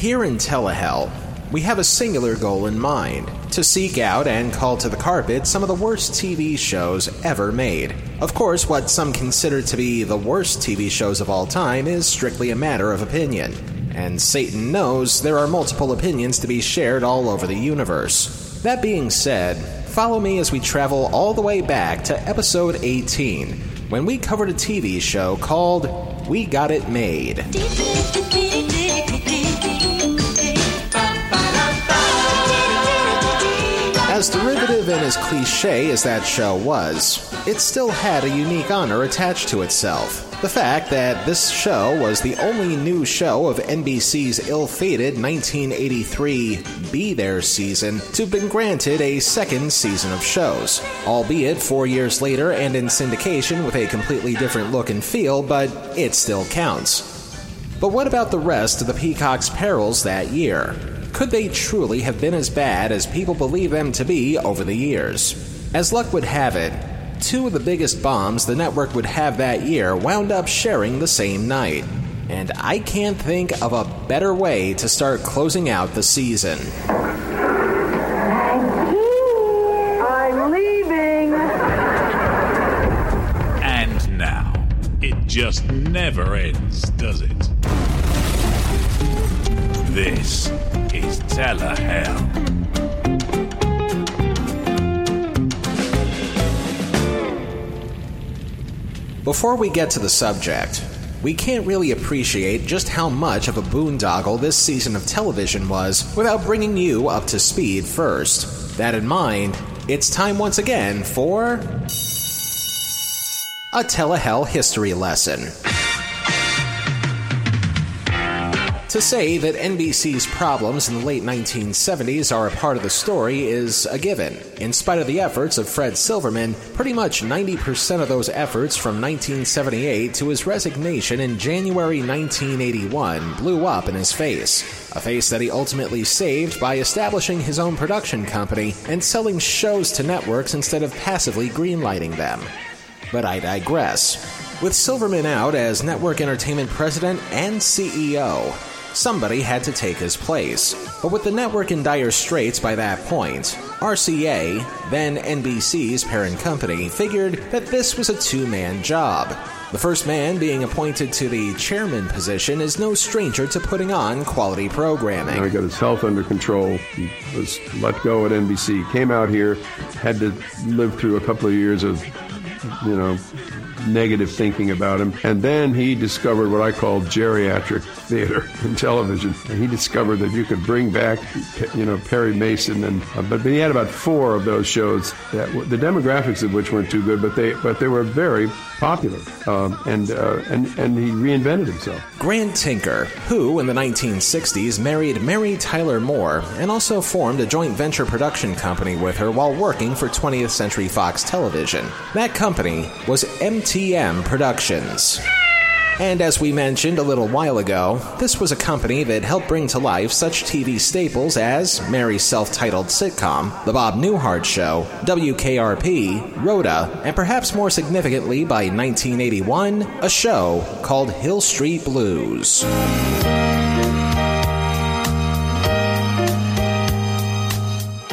Here in Telehell, we have a singular goal in mind to seek out and call to the carpet some of the worst TV shows ever made. Of course, what some consider to be the worst TV shows of all time is strictly a matter of opinion. And Satan knows there are multiple opinions to be shared all over the universe. That being said, follow me as we travel all the way back to episode 18, when we covered a TV show called We Got It Made. As derivative and as cliche as that show was, it still had a unique honor attached to itself. The fact that this show was the only new show of NBC's ill fated 1983 Be There season to have been granted a second season of shows, albeit four years later and in syndication with a completely different look and feel, but it still counts. But what about the rest of the Peacock's perils that year? Could they truly have been as bad as people believe them to be over the years? As luck would have it, two of the biggest bombs the network would have that year wound up sharing the same night. And I can't think of a better way to start closing out the season. I'm leaving. And now, it just never ends, does it? This is Telehell. Before we get to the subject, we can't really appreciate just how much of a boondoggle this season of television was without bringing you up to speed first. That in mind, it's time once again for. A Telehell history lesson. To say that NBC's problems in the late 1970s are a part of the story is a given. In spite of the efforts of Fred Silverman, pretty much 90% of those efforts from 1978 to his resignation in January 1981 blew up in his face. A face that he ultimately saved by establishing his own production company and selling shows to networks instead of passively greenlighting them. But I digress. With Silverman out as network entertainment president and CEO, somebody had to take his place. But with the network in dire straits by that point, RCA, then NBC's parent company, figured that this was a two man job. The first man being appointed to the chairman position is no stranger to putting on quality programming. He got his health under control. He was let go at NBC. Came out here, had to live through a couple of years of, you know, negative thinking about him. And then he discovered what I call geriatric theater in television. And he discovered that you could bring back, you know, Perry Mason. And uh, but, but he had about four of those shows that the demographics of which weren't too good, but they but they were very popular. Um, and uh, and and he reinvented himself. Grant Tinker, who in the 1960s married Mary Tyler Moore and also formed a joint venture production company with her while working for 20th Century Fox Television. That company was MTM Productions. And as we mentioned a little while ago, this was a company that helped bring to life such TV staples as Mary's self titled sitcom, The Bob Newhart Show, WKRP, Rhoda, and perhaps more significantly by 1981, a show called Hill Street Blues.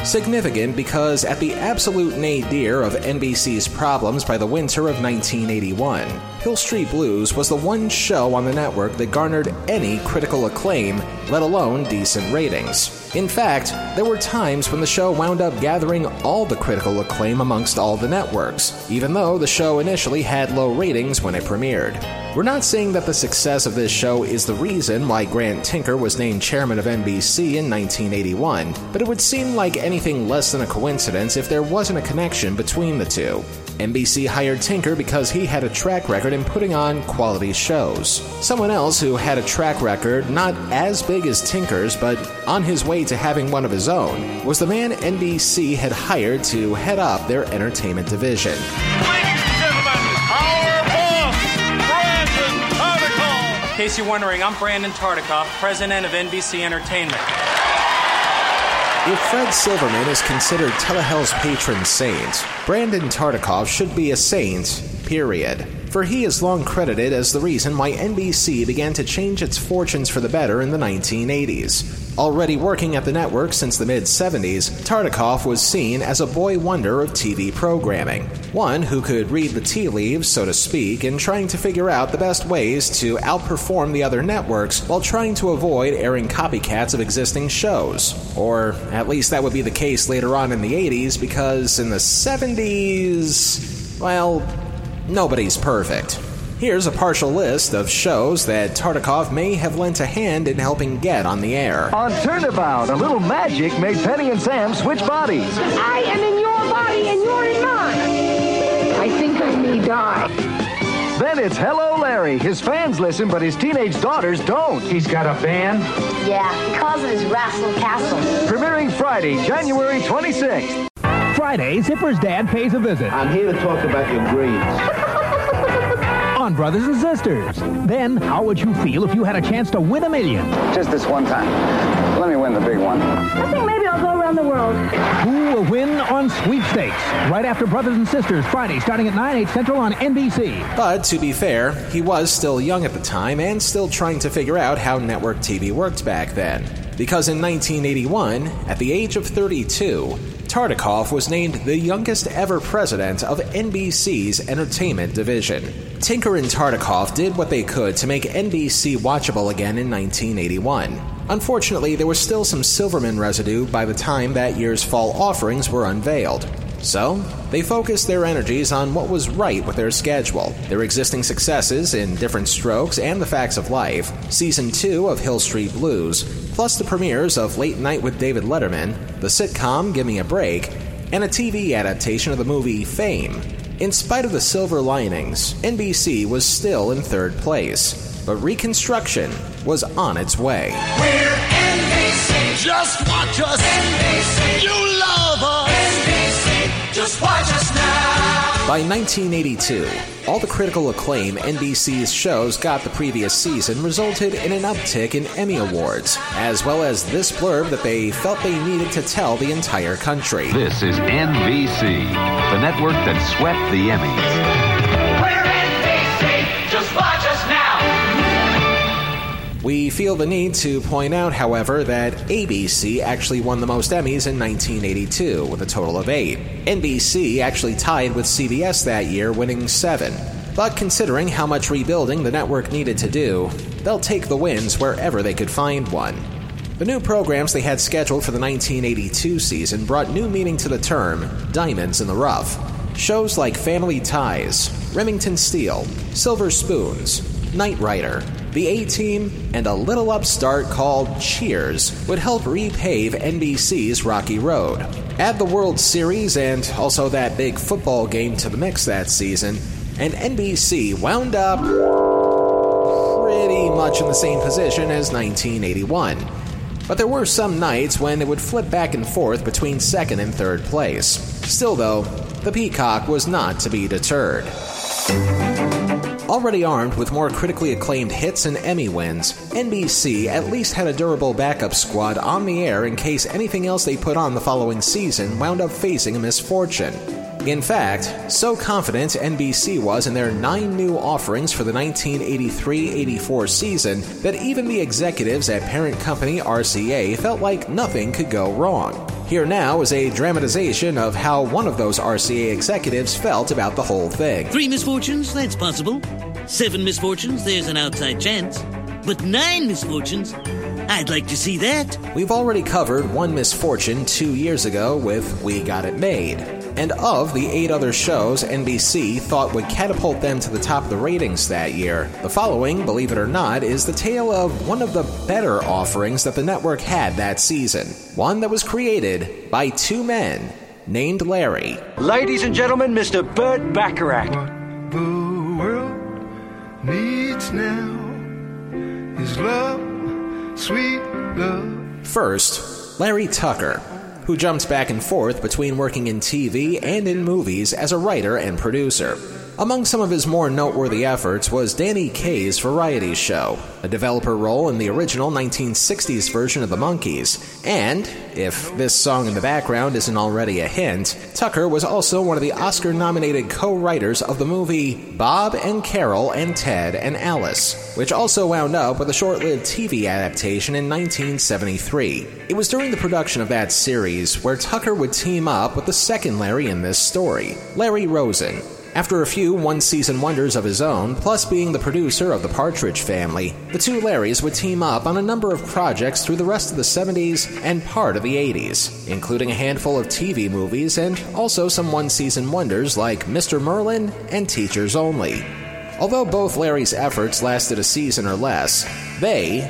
Significant because at the absolute nadir of NBC's problems by the winter of 1981, Hill Street Blues was the one show on the network that garnered any critical acclaim, let alone decent ratings. In fact, there were times when the show wound up gathering all the critical acclaim amongst all the networks, even though the show initially had low ratings when it premiered. We're not saying that the success of this show is the reason why Grant Tinker was named chairman of NBC in 1981, but it would seem like anything less than a coincidence if there wasn't a connection between the two. NBC hired Tinker because he had a track record in putting on quality shows. Someone else who had a track record not as big as Tinker's, but on his way to having one of his own, was the man NBC had hired to head up their entertainment division. Ladies and gentlemen, our boss, Brandon Tartikoff. In case you're wondering, I'm Brandon Tartikoff, president of NBC Entertainment. If Fred Silverman is considered Telehell's patron saint, Brandon Tartikoff should be a saint, period. For he is long credited as the reason why NBC began to change its fortunes for the better in the 1980s. Already working at the network since the mid 70s, Tartikoff was seen as a boy wonder of TV programming. One who could read the tea leaves, so to speak, in trying to figure out the best ways to outperform the other networks while trying to avoid airing copycats of existing shows. Or at least that would be the case later on in the 80s, because in the 70s, well, nobody's perfect. Here's a partial list of shows that Tartikoff may have lent a hand in helping get on the air. On Turnabout, a little magic made Penny and Sam switch bodies. I am in your body and you're in mine. I think I may die. Then it's Hello Larry. His fans listen, but his teenage daughters don't. He's got a band. Yeah, he calls it his Rassel Castle. Premiering Friday, January 26th. Friday, Zipper's dad pays a visit. I'm here to talk about your grades. on Brothers and Sisters. Then, how would you feel if you had a chance to win a million? Just this one time. Let me win the big one. I think maybe I'll go around the world. Who will win on sweepstakes? Right after Brothers and Sisters, Friday, starting at 9, 8 central on NBC. But to be fair, he was still young at the time and still trying to figure out how network TV worked back then. Because in 1981, at the age of 32, Tartikoff was named the youngest ever president of NBC's entertainment division. Tinker and Tartikoff did what they could to make NBC watchable again in 1981. Unfortunately, there was still some Silverman residue by the time that year's fall offerings were unveiled. So, they focused their energies on what was right with their schedule, their existing successes in Diff'rent Strokes and The Facts of Life, Season 2 of Hill Street Blues, plus the premieres of Late Night with David Letterman, the sitcom Gimme a Break, and a TV adaptation of the movie Fame. In spite of the silver linings, NBC was still in third place, but Reconstruction was on its way. We're NBC. Just watch us. NBC. You love us. By 1982, all the critical acclaim NBC's shows got the previous season resulted in an uptick in Emmy Awards, as well as this blurb that they felt they needed to tell the entire country. This is NBC, the network that swept the Emmys. We feel the need to point out, however, that ABC actually won the most Emmys in 1982, with a total of eight. NBC actually tied with CBS that year, winning seven. But considering how much rebuilding the network needed to do, they'll take the wins wherever they could find one. The new programs they had scheduled for the 1982 season brought new meaning to the term diamonds in the rough. Shows like Family Ties, Remington Steele, Silver Spoons, Knight Rider, The A Team, and a little upstart called Cheers would help repave NBC's Rocky Road. Add the World Series and also that big football game to the mix that season, and NBC wound up pretty much in the same position as 1981. But there were some nights when it would flip back and forth between second and third place. Still, though, the Peacock was not to be deterred. Already armed with more critically acclaimed hits and Emmy wins, NBC at least had a durable backup squad on the air in case anything else they put on the following season wound up facing a misfortune. In fact, so confident NBC was in their nine new offerings for the 1983 84 season that even the executives at parent company RCA felt like nothing could go wrong. Here now is a dramatization of how one of those RCA executives felt about the whole thing. Three misfortunes, that's possible. Seven misfortunes, there's an outside chance. But nine misfortunes, I'd like to see that. We've already covered one misfortune two years ago with We Got It Made. And of the eight other shows NBC thought would catapult them to the top of the ratings that year, the following, believe it or not, is the tale of one of the better offerings that the network had that season. One that was created by two men named Larry. Ladies and gentlemen, Mr. Burt Bacharach. The world needs now is love, sweet love. First, Larry Tucker, who jumped back and forth between working in TV and in movies as a writer and producer. Among some of his more noteworthy efforts was Danny Kaye's variety show, a developer role in the original 1960s version of The Monkees, and, if this song in the background isn't already a hint, Tucker was also one of the Oscar nominated co writers of the movie Bob and Carol and Ted and Alice, which also wound up with a short lived TV adaptation in 1973. It was during the production of that series where Tucker would team up with the second Larry in this story, Larry Rosen, after a few one season wonders of his own, plus being the producer of The Partridge Family, the two Larrys would team up on a number of projects through the rest of the 70s and part of the 80s, including a handful of TV movies and also some one season wonders like Mr. Merlin and Teachers Only. Although both Larry's efforts lasted a season or less, they,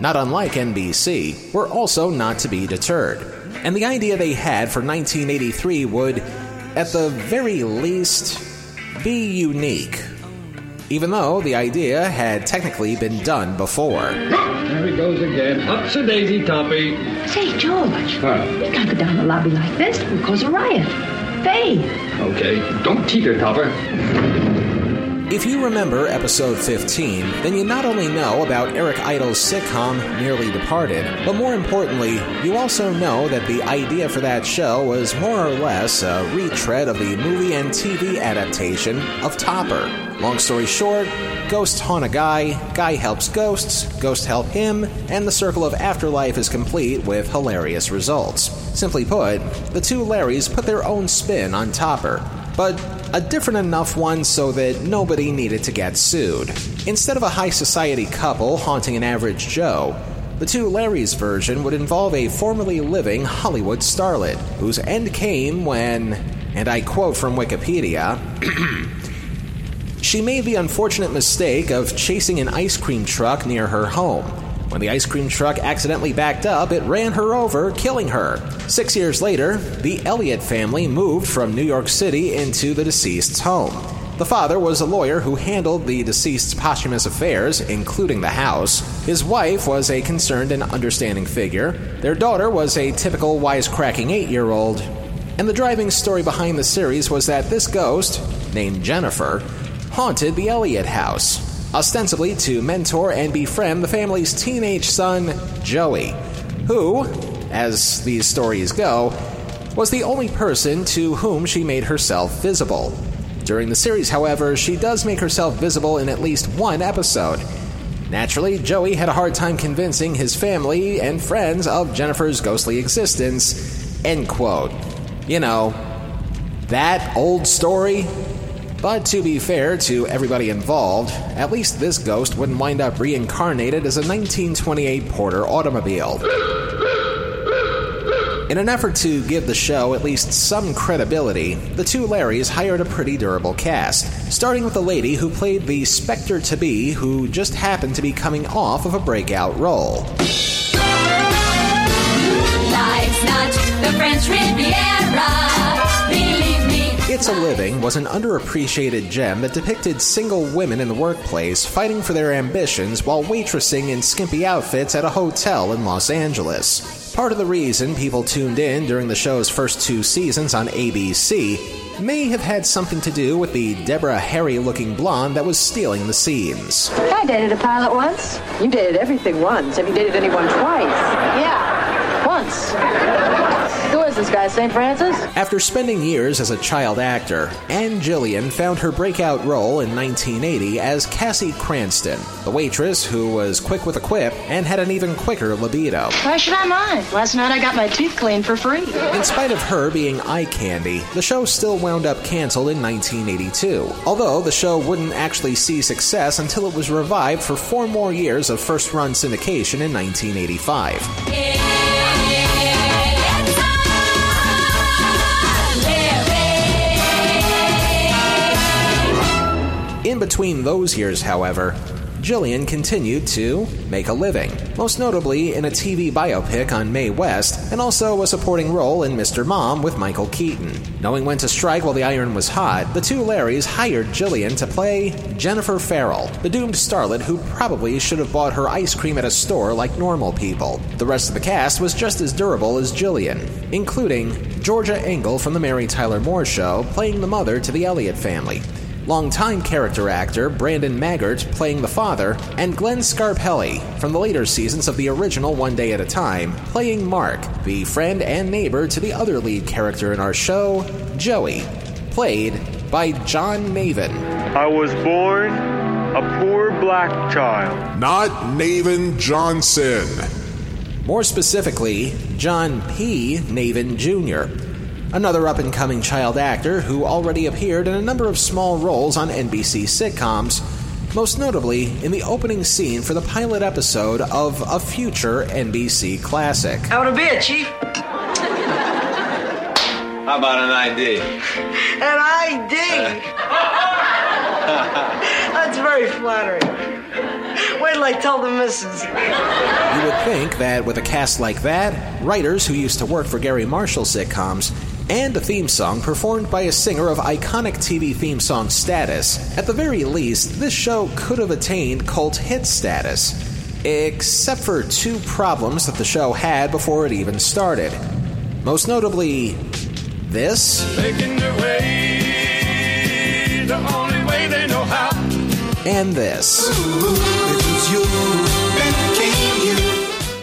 not unlike NBC, were also not to be deterred. And the idea they had for 1983 would, at the very least, be unique. Even though the idea had technically been done before. There he goes again. Ups a daisy, Toppy. Say, George, huh? you can't go down the lobby like this. We'll cause a riot. Faye. Okay, don't teeter topper. If you remember episode 15, then you not only know about Eric Idle's sitcom Nearly Departed, but more importantly, you also know that the idea for that show was more or less a retread of the movie and TV adaptation of Topper. Long story short, ghosts haunt a guy, guy helps ghosts, ghosts help him, and the circle of afterlife is complete with hilarious results. Simply put, the two Larrys put their own spin on Topper, but a different enough one so that nobody needed to get sued. Instead of a high society couple haunting an average Joe, the two Larrys version would involve a formerly living Hollywood starlet whose end came when, and I quote from Wikipedia, she made the unfortunate mistake of chasing an ice cream truck near her home. When the ice cream truck accidentally backed up, it ran her over, killing her. Six years later, the Elliott family moved from New York City into the deceased's home. The father was a lawyer who handled the deceased's posthumous affairs, including the house. His wife was a concerned and understanding figure. Their daughter was a typical wisecracking eight year old. And the driving story behind the series was that this ghost, named Jennifer, haunted the Elliott house ostensibly to mentor and befriend the family's teenage son, Joey, who, as these stories go, was the only person to whom she made herself visible. During the series, however, she does make herself visible in at least one episode. Naturally, Joey had a hard time convincing his family and friends of Jennifer's ghostly existence. End quote. You know, that old story but to be fair to everybody involved, at least this ghost wouldn't wind up reincarnated as a 1928 Porter automobile. In an effort to give the show at least some credibility, the two Larrys hired a pretty durable cast, starting with the lady who played the Spectre to be, who just happened to be coming off of a breakout role. Life's not the French Riviera. It's a Living was an underappreciated gem that depicted single women in the workplace fighting for their ambitions while waitressing in skimpy outfits at a hotel in Los Angeles. Part of the reason people tuned in during the show's first two seasons on ABC may have had something to do with the Deborah Harry looking blonde that was stealing the scenes. I dated a pilot once. You dated everything once. Have you dated anyone twice? Yeah, once. Who is this guy, St. Francis? After spending years as a child actor, Ann Jillian found her breakout role in 1980 as Cassie Cranston, the waitress who was quick with a quip and had an even quicker libido. Why should I mind? Last night I got my teeth cleaned for free. In spite of her being eye candy, the show still wound up canceled in 1982, although the show wouldn't actually see success until it was revived for four more years of first run syndication in 1985. Yeah. Between those years, however, Jillian continued to make a living, most notably in a TV biopic on Mae West, and also a supporting role in Mr. Mom with Michael Keaton. Knowing when to strike while the iron was hot, the two Larrys hired Jillian to play Jennifer Farrell, the doomed starlet who probably should have bought her ice cream at a store like normal people. The rest of the cast was just as durable as Jillian, including Georgia Engel from The Mary Tyler Moore Show, playing the mother to the Elliott family. Longtime character actor Brandon Maggart playing the father, and Glenn Scarpelli from the later seasons of the original One Day at a Time, playing Mark, the friend and neighbor to the other lead character in our show, Joey, played by John Navin. I was born a poor black child. Not Navin Johnson. More specifically, John P. Navin Jr., another up and coming child actor who already appeared in a number of small roles on NBC sitcoms, most notably in the opening scene for the pilot episode of a future NBC classic. How to beer, Chief? How about an ID? An ID? That's very flattering. Wait till I tell the missus. You would think that with a cast like that, writers who used to work for Garry Marshall sitcoms, and a theme song performed by a singer of iconic TV theme song status, at the very least, this show could have attained cult hit status. Except for two problems that the show had before it even started. Most notably, this. Making their way the only way they know how. And this.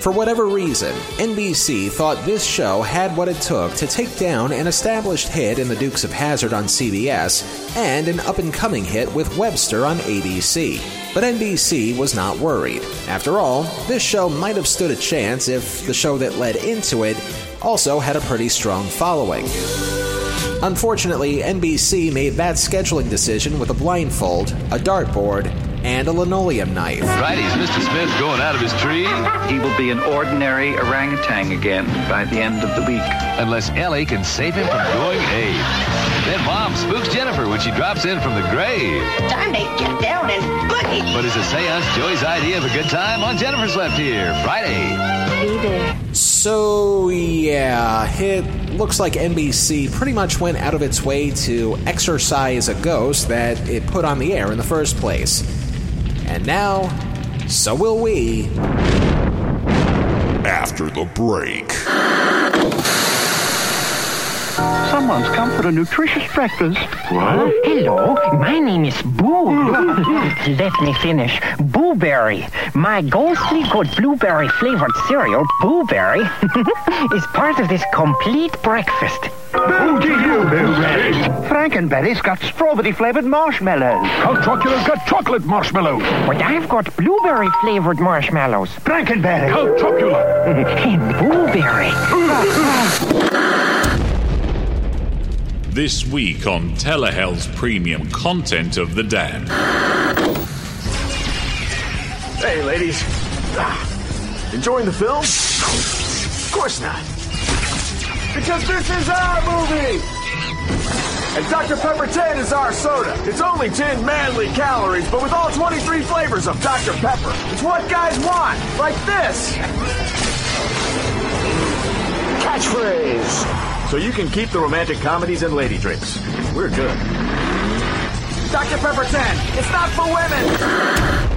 For whatever reason, NBC thought this show had what it took to take down an established hit in The Dukes of Hazzard on CBS and an up and coming hit with Webster on ABC. But NBC was not worried. After all, this show might have stood a chance if the show that led into it also had a pretty strong following. Unfortunately, NBC made that scheduling decision with a blindfold, a dartboard, and a linoleum knife. Friday's Mr. Smith going out of his tree. He will be an ordinary orangutan again by the end of the week. Unless Ellie can save him from going ape. Then Mom spooks Jennifer when she drops in from the grave. Time to get down and boogie. But is a seance Joey's idea of a good time on Jennifer Slept Here, Friday? Be there. So, yeah, it looks like NBC pretty much went out of its way to exorcise a ghost that it put on the air in the first place. And now, so will we. After the break. Someone's come for a nutritious breakfast. What? Hello, my name is Boo. Let me finish. Booberry. My ghostly good blueberry flavored cereal, Booberry, is part of this complete breakfast. Who do you, Blueberry? Frankenberry's got strawberry flavored marshmallows. Count Chocula's got chocolate marshmallows. But I've got blueberry flavored marshmallows. Frankenberry. Count Chocula. and Booberry. This week on Telehell's premium content of the damned. Hey, ladies. Enjoying the film? Of course not. Because this is our movie! And Dr. Pepper 10 is our soda. It's only 10 manly calories, but with all 23 flavors of Dr. Pepper. It's what guys want, like this. Catchphrase. So you can keep the romantic comedies and lady drinks. We're good. Dr. Pepper 10, it's not for women!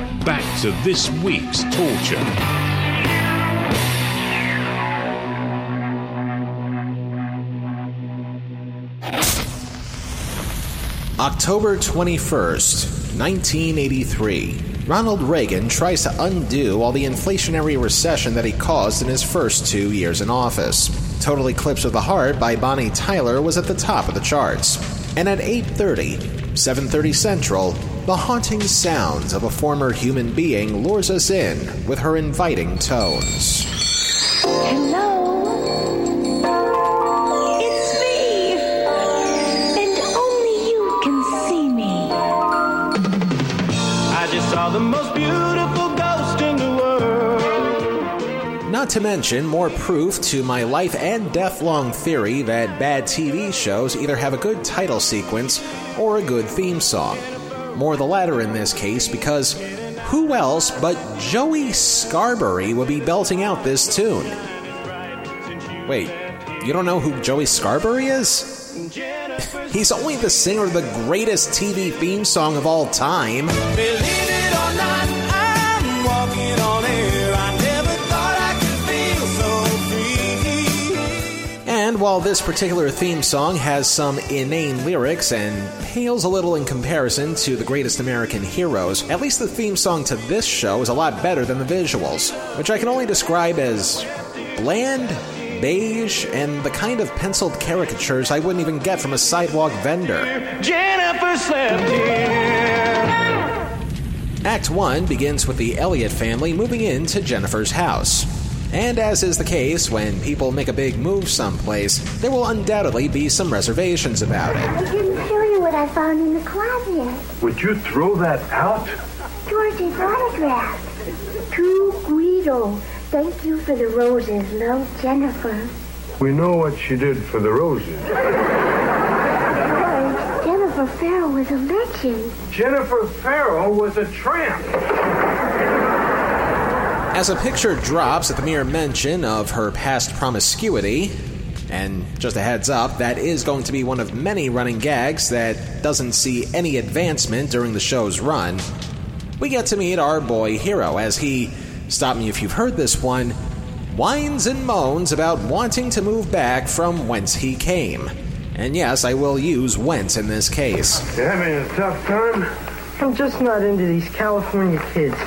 back to this week's torture. October 21st, 1983. Ronald Reagan tries to undo all the inflationary recession that he caused in his first two years in office. Total Eclipse of the Heart by Bonnie Tyler was at the top of the charts. And at 8:30, 7:30 Central, the haunting sounds of a former human being lures us in with her inviting tones. Hello. It's me. And only you can see me. I just saw the most beautiful ghost in the world. Not to mention more proof to my life and death long theory that bad TV shows either have a good title sequence or a good theme song. More the latter in this case because who else but Joey Scarbury would be belting out this tune? Wait, you don't know who Joey Scarbury is? He's only the singer of the greatest TV theme song of all time. While this particular theme song has some inane lyrics and pales a little in comparison to the greatest American heroes, at least the theme song to this show is a lot better than the visuals, which I can only describe as bland, beige, and the kind of penciled caricatures I wouldn't even get from a sidewalk vendor. Jennifer slept here. Act 1 begins with the Elliott family moving into Jennifer's house. And as is the case when people make a big move someplace, there will undoubtedly be some reservations about it. I didn't show you what I found in the closet. Would you throw that out? George's autograph. To Guido. Thank you for the roses. Love, Jennifer. We know what she did for the roses. George, Jennifer Farrell was a legend. Jennifer Farrell was a tramp. As a picture drops at the mere mention of her past promiscuity, and just a heads up, that is going to be one of many running gags that doesn't see any advancement during the show's run, we get to meet our boy Hero as he, stop me if you've heard this one, whines and moans about wanting to move back from whence he came. And yes, I will use whence in this case. You having a tough time? I'm just not into these California kids.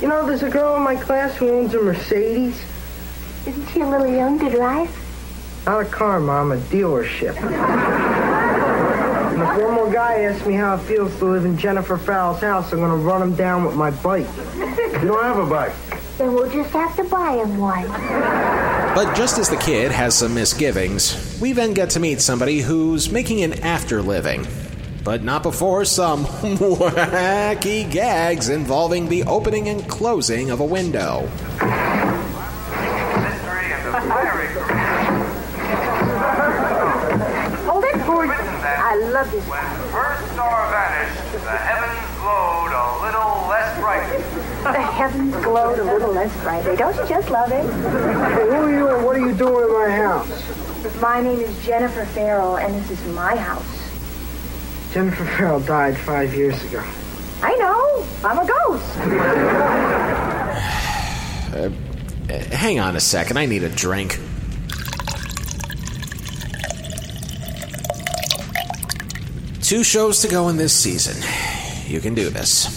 You know, there's a girl in my class who owns a Mercedes. Isn't she a little young to drive? Not a car, Mom, a dealership. And if one more guy asks me how it feels to live in Jennifer Farrell's house, I'm going to run him down with my bike. You don't have a bike. Then we'll just have to buy him one. But just as the kid has some misgivings, we then get to meet somebody who's making an after living. But not before some wacky gags involving the opening and closing of a window. Hold it, George. I love this. First star vanished, the heavens glowed a little less brightly. The heavens glowed a little less brightly. Don't you just love it? Hey, who are you and what are you doing in my house? My name is Jennifer Farrell, and this is my house. Jennifer Farrell died five years ago. I know. I'm a ghost. Uh, hang on a second, I need a drink. Two shows to go in this season. You can do this.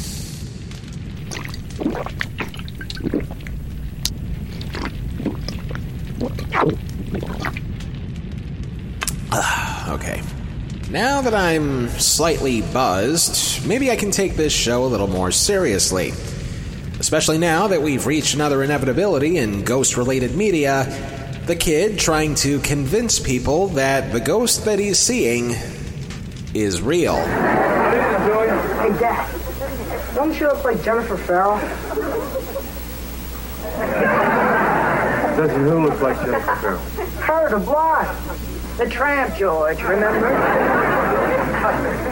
Ah, okay. Now that I'm slightly buzzed, maybe I can take this show a little more seriously. Especially now that we've reached another inevitability in ghost related media the kid trying to convince people that the ghost that he's seeing is real. Hey, Dad. Don't you look like Jennifer Farrell? Doesn't who look like Jennifer Farrell? Her, the blonde. The tramp, George, remember?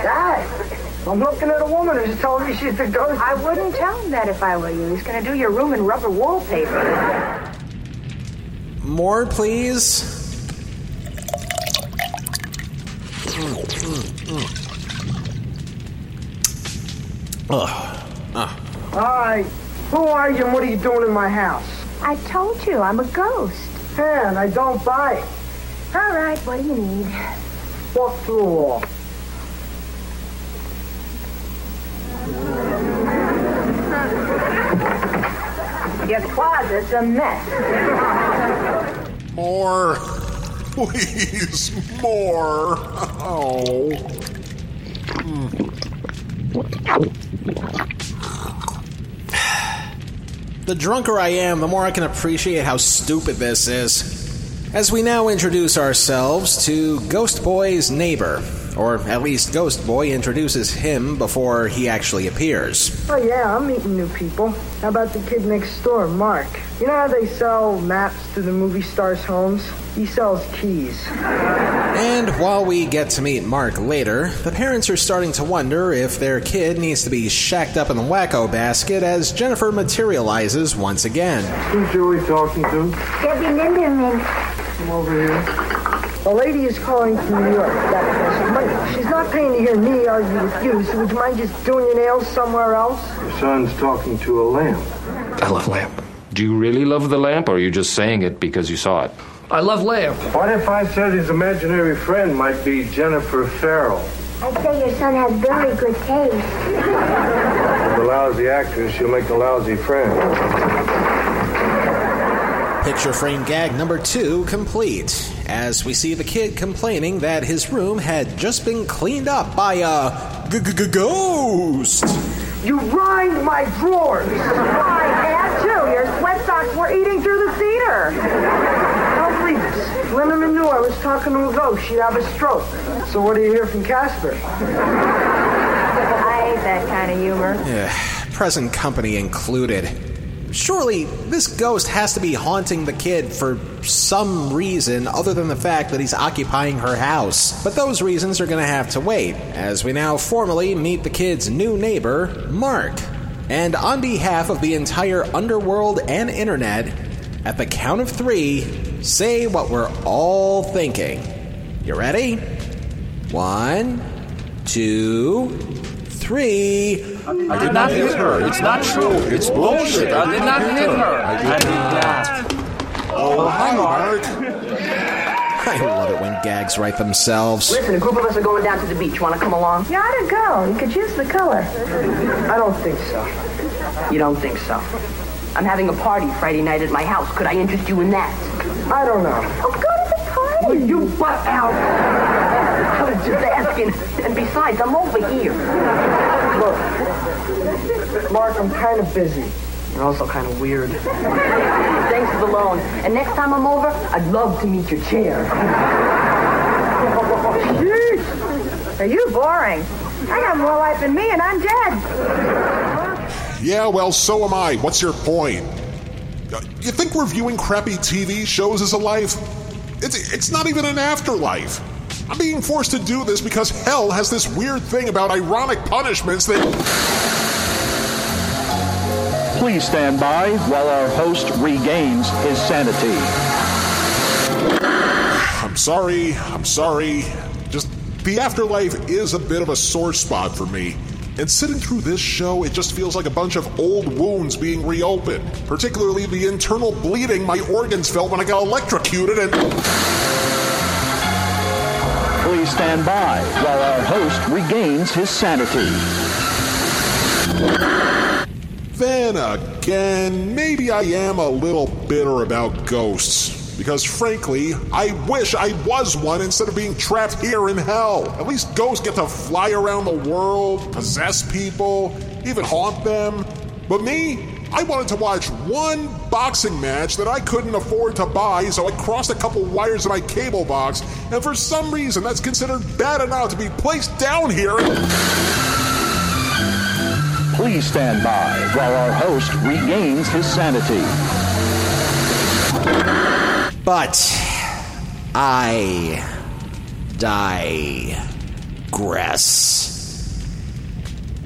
Dad, I'm looking at a woman who's told me she's the ghost. I wouldn't tell him that if I were you. He's going to do your room in rubber wallpaper. More, please? Ugh. Ah. All right. Who are you and what are you doing in my house? I told you, I'm a ghost. Yeah, and I don't buy it. All right, what do you need? Walk through the wall. Your closet's a mess. More. Please, more. Oh. Hmm. The drunker I am, the more I can appreciate how stupid this is. As we now introduce ourselves to Ghost Boy's neighbor, Or at least Ghost Boy introduces him before he actually appears. Oh, yeah, I'm meeting new people. How about the kid next door, Mark? You know how they sell maps to the movie stars' homes? He sells keys. And while we get to meet Mark later, the parents are starting to wonder if their kid needs to be shacked up in the wacko basket as Jennifer materializes once again. Who's Joey talking to? Debbie Linderman. Come over here. A lady is calling from New York. That costs money. She's not paying to hear me argue with you, so would you mind just doing your nails somewhere else? Your son's talking to a lamp. I love lamp. Do you really love the lamp, or are you just saying it because you saw it? I love lamp. What if I said his imaginary friend might be Jennifer Farrell? I'd say your son has very good taste. The lousy actress, she'll make a lousy friend. Picture frame gag number two complete, as we see the kid complaining that his room had just been cleaned up by a g- g- g- ghost. You rhymed my drawers. I had to. Your sweat socks were eating through the cedar. Don't believe this. Linderman knew I was talking to a ghost. She'd have a stroke. So what do you hear from Casper? I hate that kind of humor. Yeah, present company included. Surely this ghost has to be haunting the kid for some reason other than the fact that he's occupying her house. But those reasons are going to have to wait, as we now formally meet the kid's new neighbor, Mark. And on behalf of the entire underworld and internet, at the count of three, say what we're all thinking. You ready? One, two, three. I did not hit her. It's not true. It's bullshit. I did not hit her. I did not. Oh, hi, Mark. I love it when gags write themselves. Listen, a group of us are going down to the beach. Want to come along? Yeah, I'd go. You could choose the color. I don't think so. You don't think so? I'm having a party Friday night at my house. Could I interest you in that? I don't know. Oh, go to the party. Will you butt out? I was just asking. And besides, I'm over here. Look, Mark, I'm kind of busy. You're also kind of weird. Thanks for the loan. And next time I'm over, I'd love to meet your chair. Jeez. Are you boring? I got more life than me, and I'm dead. Yeah, well, so am I. What's your point? Uh, You think reviewing crappy TV shows is a life? It's, it's not even an afterlife. I'm being forced to do this because hell has this weird thing about ironic punishments that. Please stand by while our host regains his sanity. I'm sorry, I'm sorry. Just the afterlife is a bit of a sore spot for me. And sitting through this show, it just feels like a bunch of old wounds being reopened. Particularly the internal bleeding my organs felt when I got electrocuted and. Please stand by while our host regains his sanity. Then again, maybe I am a little bitter about ghosts. Because frankly, I wish I was one instead of being trapped here in hell. At least ghosts get to fly around the world, possess people, even haunt them. But me, I wanted to watch one boxing match that I couldn't afford to buy, so I crossed a couple wires in my cable box, and for some reason that's considered bad enough to be placed down here. Please stand by while our host regains his sanity. But I digress.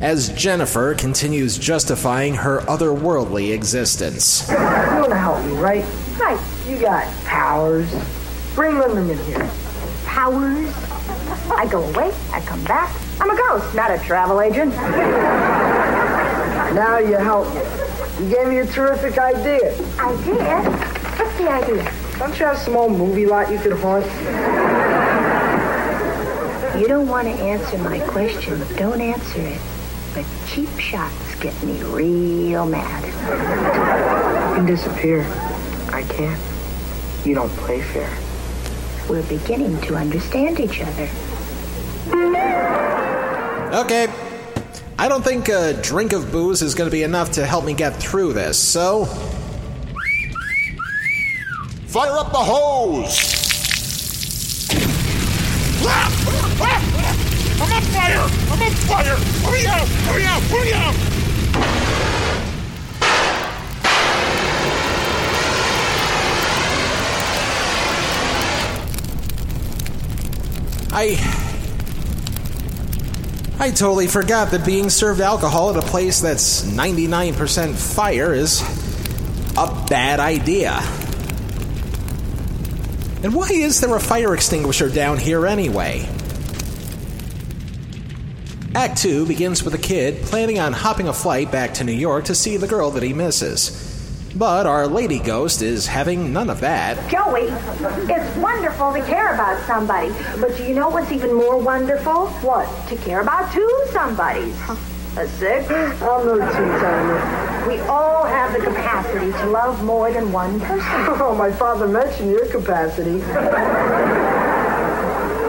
As Jennifer continues justifying her otherworldly existence. You want to help me, right? Right. You got powers. Bring Linderman here. Powers? I go away, I come back. I'm a ghost, not a travel agent. Now you help me. You gave me a terrific idea. Idea? What's the idea? Don't you have some old movie lot you could haunt? You don't want to answer my question. Don't answer it. But cheap shots get me real mad. You can disappear. I can't. You don't play fair. We're beginning to understand each other. Okay. I don't think a drink of booze is going to be enough to help me get through this, so. Fire up the hose! Fire! I'm on fire! Let me out! Let me out! I. I totally forgot that being served alcohol at a place that's 99% fire is a bad idea. And why is there a fire extinguisher down here anyway? Act 2 begins with a kid planning on hopping a flight back to New York to see the girl that he misses. But our lady ghost is having none of that. Joey, it's wonderful to care about somebody. But do you know what's even more wonderful? What? To care about two somebodies. A six? I'm oh, no two-timer. We all have the capacity to love more than one person. Oh, my father mentioned your capacity.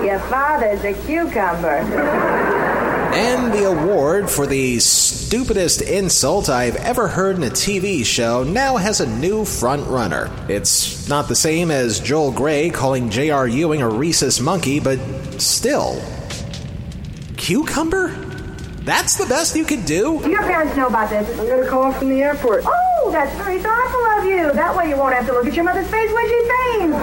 Your father's a cucumber. And the award for the stupidest insult I've ever heard in a TV show now has a new frontrunner. It's not the same as Joel Grey calling J.R. Ewing a rhesus monkey, but still. Cucumber? That's the best you could do? Do your parents know about this? I'm gonna call him from the airport. Oh, that's very thoughtful of you. That way you won't have to look at your mother's face when she faints.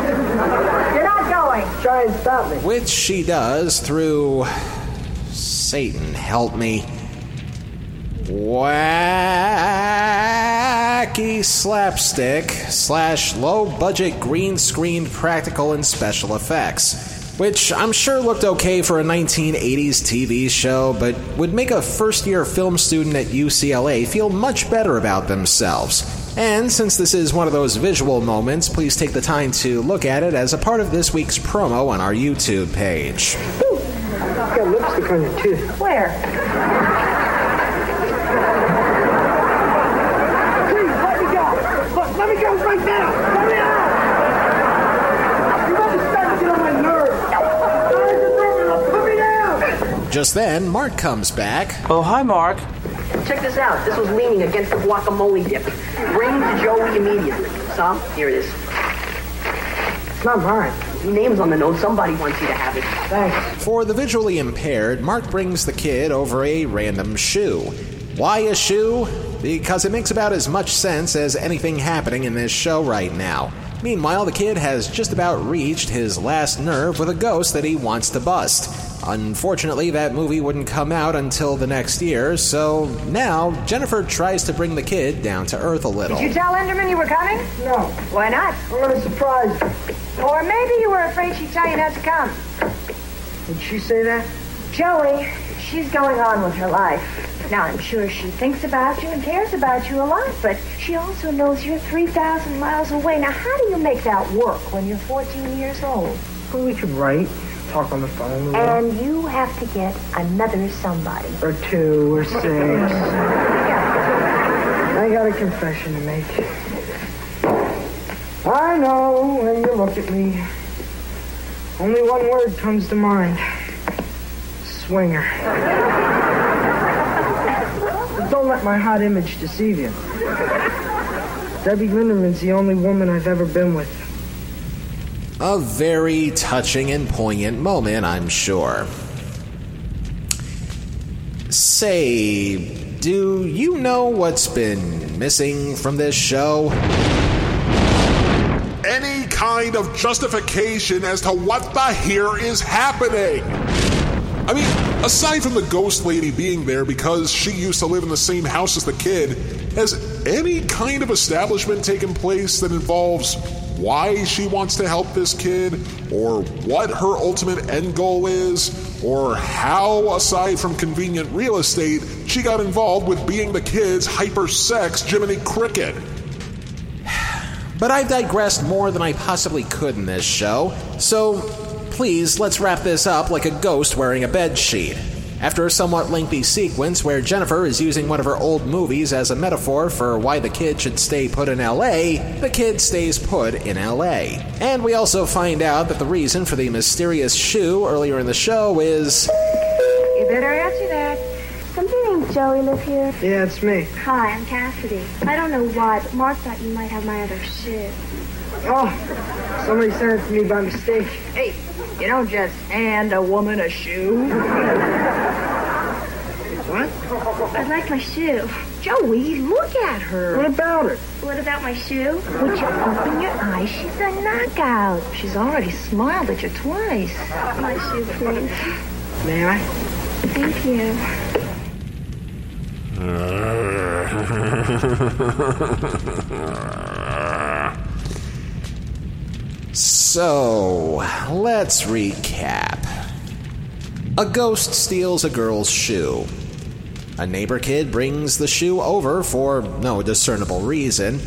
You're not going. Try and stop me. Which she does through. Satan, help me. Wacky slapstick slash low budget green screen practical and special effects. Which I'm sure looked okay for a 1980s TV show, but would make a first year film student at UCLA feel much better about themselves. And since this is one of those visual moments, please take the time to look at it as a part of this week's promo on our YouTube page. You've got lipstick on your tooth. Where? Please, let me go. Look, let me go right now. Let me out. You must start to get on my nerves. I just Put me down. Just then, Mark comes back. Oh, hi, Mark. Check this out. This was leaning against the guacamole dip. Bring to Joey immediately. Sam, here it is. It's not mine. Your name's on the note. Somebody wants you to have it. Thanks. For the visually impaired, Mark brings the kid over a random shoe. Why a shoe? Because it makes about as much sense as anything happening in this show right now. Meanwhile, the kid has just about reached his last nerve with a ghost that he wants to bust. Unfortunately, that movie wouldn't come out until the next year, so now Jennifer tries to bring the kid down to earth a little. Did you tell Linderman you were coming? No. Why not? I'm gonna surprise you. Or maybe you were afraid she'd tell you not to come. Did she say that? Joey, she's going on with her life. Now, I'm sure she thinks about you and cares about you a lot, but she also knows you're 3,000 miles away. Now, how do you make that work when you're 14 years old? Well, we could write, talk on the phone. And you have to get another somebody. Or two, or six. I got a confession to make. I know when you look at me, only one word comes to mind. Swinger. But don't let my hot image deceive you. Debbie Linderman's the only woman I've ever been with. A very touching and poignant moment, I'm sure. Say, do you know what's been missing from this show? Any kind of justification as to what the here is happening. I mean, aside from the ghost lady being there because she used to live in the same house as the kid, has any kind of establishment taken place that involves why she wants to help this kid, or what her ultimate end goal is, or how, aside from convenient real estate, she got involved with being the kid's hyper-sex Jiminy Cricket? But I've digressed more than I possibly could in this show, so please let's wrap this up like a ghost wearing a bed sheet. After a somewhat lengthy sequence where Jennifer is using one of her old movies as a metaphor for why the kid should stay put in LA, the kid stays put in LA. And we also find out that the reason for the mysterious shoe earlier in the show is. You better answer that. Somebody named Joey live here. Yeah, it's me. Hi, I'm Cassidy. I don't know why, but Mark thought you might have my other shoe. Oh, somebody sent it to me by mistake. Hey, you don't just hand a woman a shoe. What? I'd like my shoe. Joey, look at her. What about her? What about my shoe? Would you open your eyes? She's a knockout. She's already smiled at you twice. My shoe, please. May I? Thank you. So, let's recap. A ghost steals a girl's shoe. A neighbor kid brings the shoe over for no discernible reason.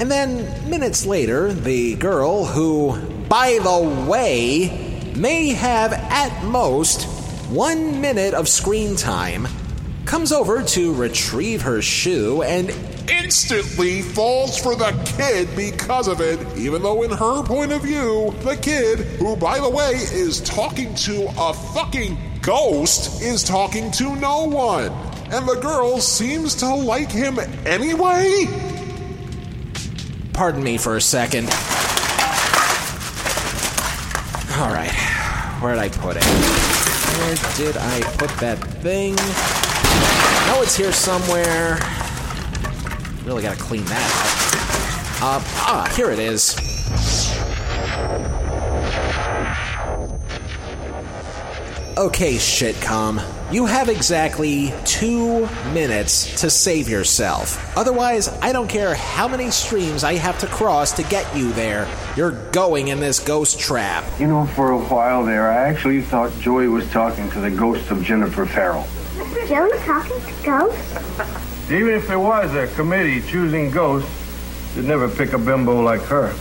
And then, minutes later, the girl, who, by the way, may have at most one minute of screen time, comes over to retrieve her shoe and instantly falls for the kid because of it, even though, in her point of view, the kid, who, by the way, is talking to a fucking ghost, is talking to no one. And the girl seems to like him anyway? Pardon me for a second. Alright, where did I put it? Where did I put that thing? Oh, it's here somewhere. Really gotta clean that up. Uh, ah, here it is. Okay, shitcom. You have exactly two minutes to save yourself. Otherwise, I don't care how many streams I have to cross to get you there. You're going in this ghost trap. You know, for a while there, I actually thought Joey was talking to the ghost of Jennifer Farrell. Joey talking to ghosts? Even if there was a committee choosing ghosts, they'd never pick a bimbo like her.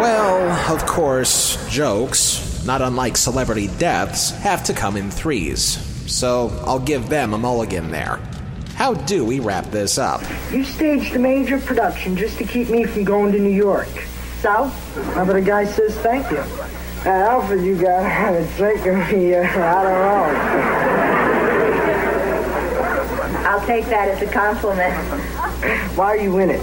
Well, of course, jokes, not unlike celebrity deaths, have to come in threes. So I'll give them a mulligan there. How do we wrap this up? You staged a major production just to keep me from going to New York. So? How about a guy says thank you? That outfit you got had a drink of me, uh, I don't know. I'll take that as a compliment. Why are you in it?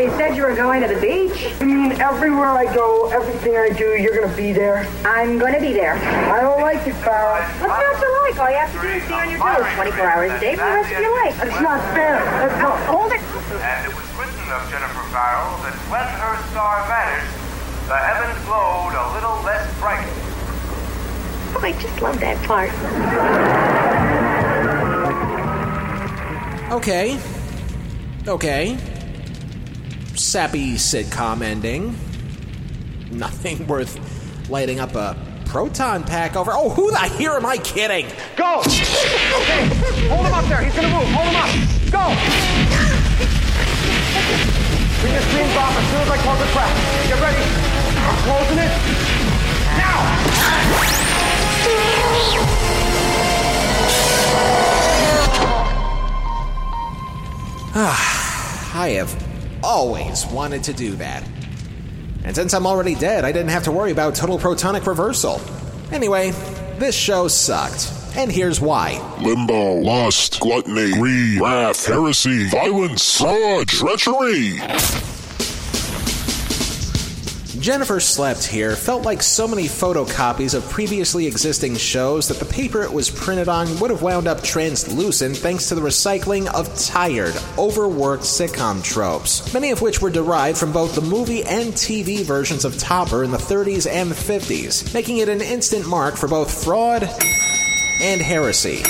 You said you were going to the beach? I mean, everywhere I go, everything I do, you're gonna be there. I'm going to be there. I don't like it, Farrell. What's not to like? All you have to do is stay on your toes 24 hours a day for the rest of your life. That's not fair. That's Oh, not... hold it. And it was written of Jennifer Farrell that when her star vanished, the heavens glowed a little less bright. Oh, I just love that part. Okay. Okay. Sappy sitcom ending. Nothing worth lighting up a proton pack over. Oh, who the here am I kidding? Go! Okay, hold him up there. He's gonna move. Hold him up. Go! Bring your screens off as soon as I close the trap. Get ready. I'm closing it. Ah, Ah, I have always wanted to do that. And since I'm already dead, I didn't have to worry about total protonic reversal. Anyway, this show sucked. And here's why. Limbo, lust, gluttony, greed, wrath, heresy, violence, fraud, treachery. Jennifer Slept Here felt like so many photocopies of previously existing shows that the paper it was printed on would have wound up translucent thanks to the recycling of tired, overworked sitcom tropes, many of which were derived from both the movie and TV versions of Topper in the 30s and 50s, making it an instant mark for both fraud and heresy.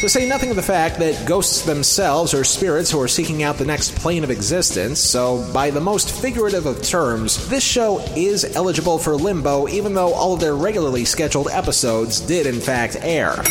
To say nothing of the fact that ghosts themselves are spirits who are seeking out the next plane of existence, so by the most figurative of terms, this show is eligible for limbo even though all of their regularly scheduled episodes did in fact air.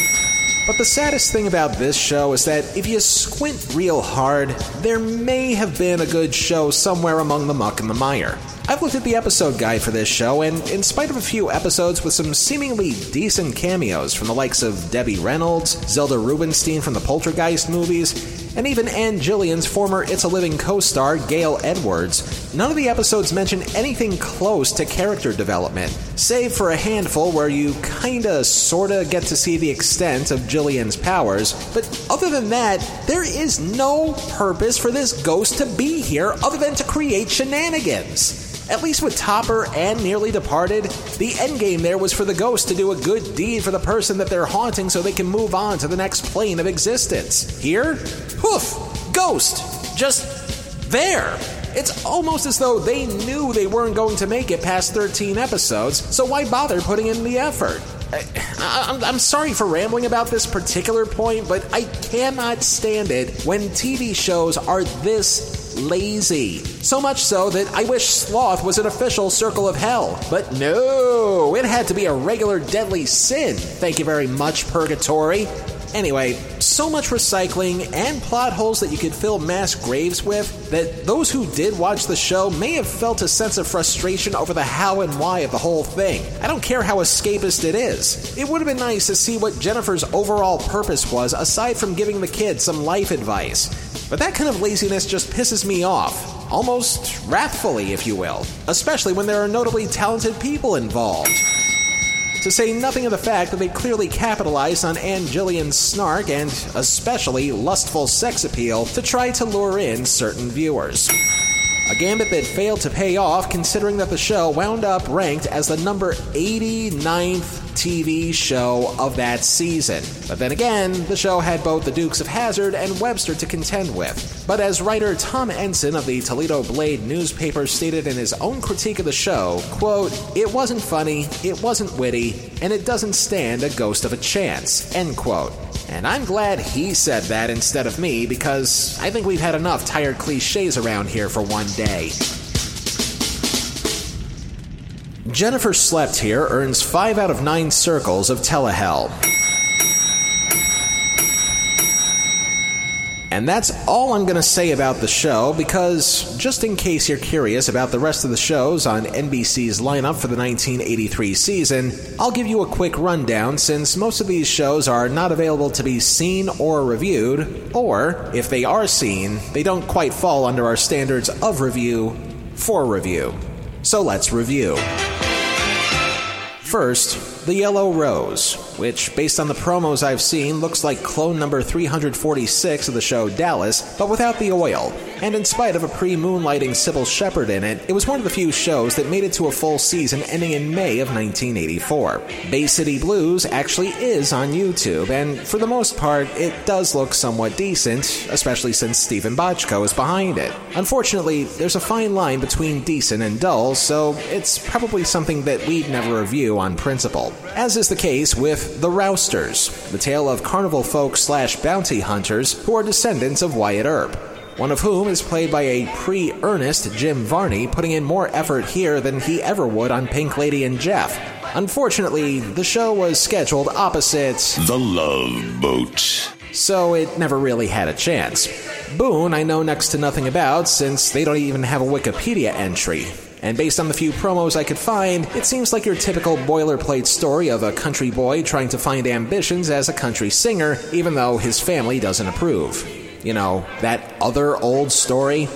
But the saddest thing about this show is that if you squint real hard, there may have been a good show somewhere among the muck and the mire. I've looked at the episode guide for this show, and in spite of a few episodes with some seemingly decent cameos from the likes of Debbie Reynolds, Zelda Rubinstein from the Poltergeist movies, and even Ann Jillian's former It's a Living co star, Gail Edwards, none of the episodes mention anything close to character development, save for a handful where you kinda sorta get to see the extent of Jillian's powers. But other than that, there is no purpose for this ghost to be here other than to create shenanigans. At least with Topper and Nearly Departed, the endgame there was for the ghost to do a good deed for the person that they're haunting so they can move on to the next plane of existence. Here, poof, ghost, just there. It's almost as though they knew they weren't going to make it past 13 episodes, so why bother putting in the effort? I, am sorry for rambling about this particular point, but I cannot stand it when TV shows are this lazy. So much so that I wish sloth was an official circle of hell. But no, it had to be a regular deadly sin. Thank you very much, Purgatory. Anyway, so much recycling and plot holes that you could fill mass graves with that those who did watch the show may have felt a sense of frustration over the how and why of the whole thing. I don't care how escapist it is. It would have been nice to see what Jennifer's overall purpose was aside from giving the kids some life advice. But that kind of laziness just pisses me off, almost wrathfully, if you will, especially when there are notably talented people involved. To say nothing of the fact that they clearly capitalized on Ann Jillian's snark and especially lustful sex appeal to try to lure in certain viewers. A gambit that failed to pay off considering that the show wound up ranked as the number 89th TV show of that season. But then again, the show had both the Dukes of Hazzard and Webster to contend with. But as writer Tom Ensign of the Toledo Blade newspaper stated in his own critique of the show, quote, "It wasn't funny, it wasn't witty, and it doesn't stand a ghost of a chance." End quote. And I'm glad he said that instead of me because I think we've had enough tired cliches around here for one day. Jennifer Slept Here earns 5 out of 9 circles of Telehell. And that's all I'm going to say about the show because, just in case you're curious about the rest of the shows on NBC's lineup for the 1983 season, I'll give you a quick rundown since most of these shows are not available to be seen or reviewed, or, if they are seen, they don't quite fall under our standards of review for review. So let's review. First, the Yellow Rose, which, based on the promos I've seen, looks like clone number 346 of the show Dallas, but without the oil. And in spite of a pre moonlighting Cybill Shepherd in it, it was one of the few shows that made it to a full season ending in May of 1984. Bay City Blues actually is on YouTube, and for the most part, it does look somewhat decent, especially since Steven Bochco is behind it. Unfortunately, there's a fine line between decent and dull, so it's probably something that we'd never review on principle. As is the case with The Rousters, the tale of carnival folk slash bounty hunters who are descendants of Wyatt Earp. One of whom is played by a pre Ernest Jim Varney, putting in more effort here than he ever would on Pink Lady and Jeff. Unfortunately, the show was scheduled opposite The Love Boat. So it never really had a chance. Boone, I know next to nothing about since they don't even have a Wikipedia entry. And based on the few promos I could find, it seems like your typical boilerplate story of a country boy trying to find ambitions as a country singer, even though his family doesn't approve. You know, that other old story?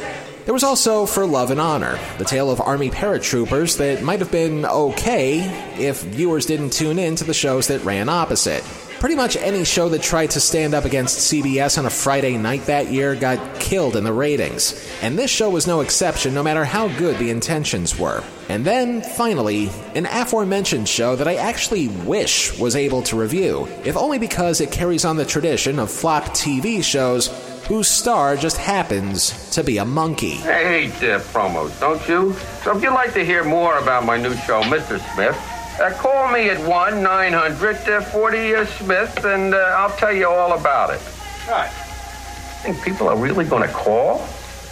There was also For Love and Honor, the tale of Army paratroopers that might have been okay if viewers didn't tune in to the shows that ran opposite. Pretty much any show that tried to stand up against CBS on a Friday night that year got killed in the ratings. And this show was no exception, no matter how good the intentions were. And then, finally, an aforementioned show that I actually wish was able to review, if only because it carries on the tradition of flop TV shows whose star just happens to be a monkey. I hate uh, promos, don't you? So if you'd like to hear more about my new show, Mr. Smith, uh, call me at 1 900 40 uh, Smith and uh, I'll tell you all about it. Right. Think people are really going to call?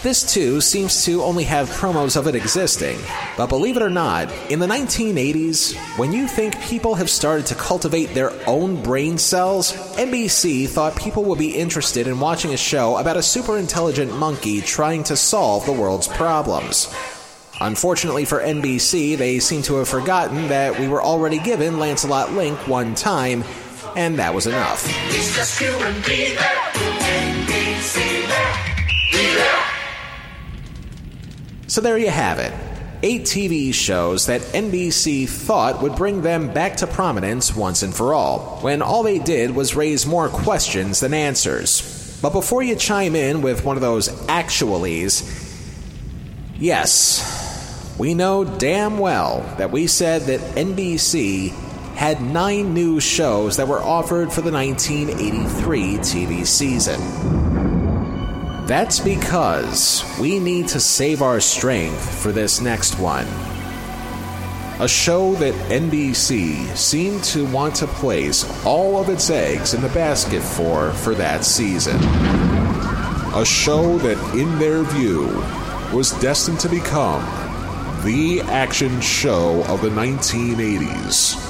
This too seems to only have promos of it existing. But believe it or not, in the 1980s, when you think people have started to cultivate their own brain cells, NBC thought people would be interested in watching a show about a super intelligent monkey trying to solve the world's problems. Unfortunately for NBC, they seem to have forgotten that we were already given Lancelot Link one time, and that was enough. So there you have it. Eight TV shows that NBC thought would bring them back to prominence once and for all, when all they did was raise more questions than answers. But before you chime in with one of those actualies, yes, we know damn well that we said that NBC had nine new shows that were offered for the 1983 TV season. That's because we need to save our strength for this next one. A show that NBC seemed to want to place all of its eggs in the basket for for that season. A show that, in their view, was destined to become the action show of the 1980s.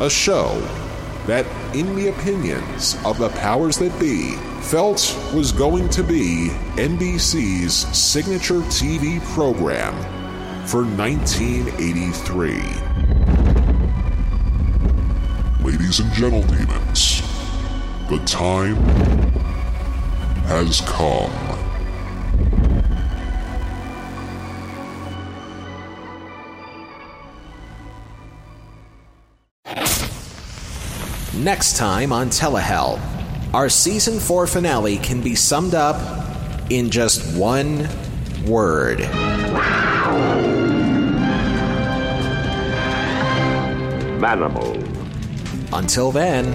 A show that, in the opinions of the powers that be, felt was going to be NBC's signature TV program for 1983. Ladies and gentlemen, the time has come. Next time on Telehell, our season 4 finale can be summed up in just one word. Manimal. Until then,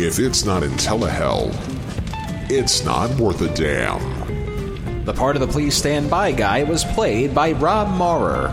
If it's not in Telehell, it's not worth a damn. the part of the Please Stand By guy was played by Rob Maurer.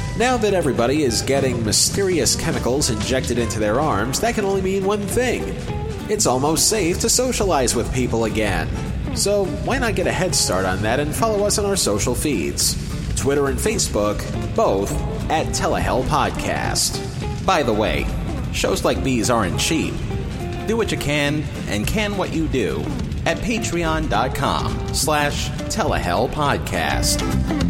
Now that everybody is getting mysterious chemicals injected into their arms, that can only mean one thing. It's almost safe to socialize with people again. So why not get a head start on that and follow us on our social feeds? Twitter and Facebook, both at Telehell Podcast. By the way, shows like these aren't cheap. Do what you can and can what you do at patreon.com slash telehell podcast.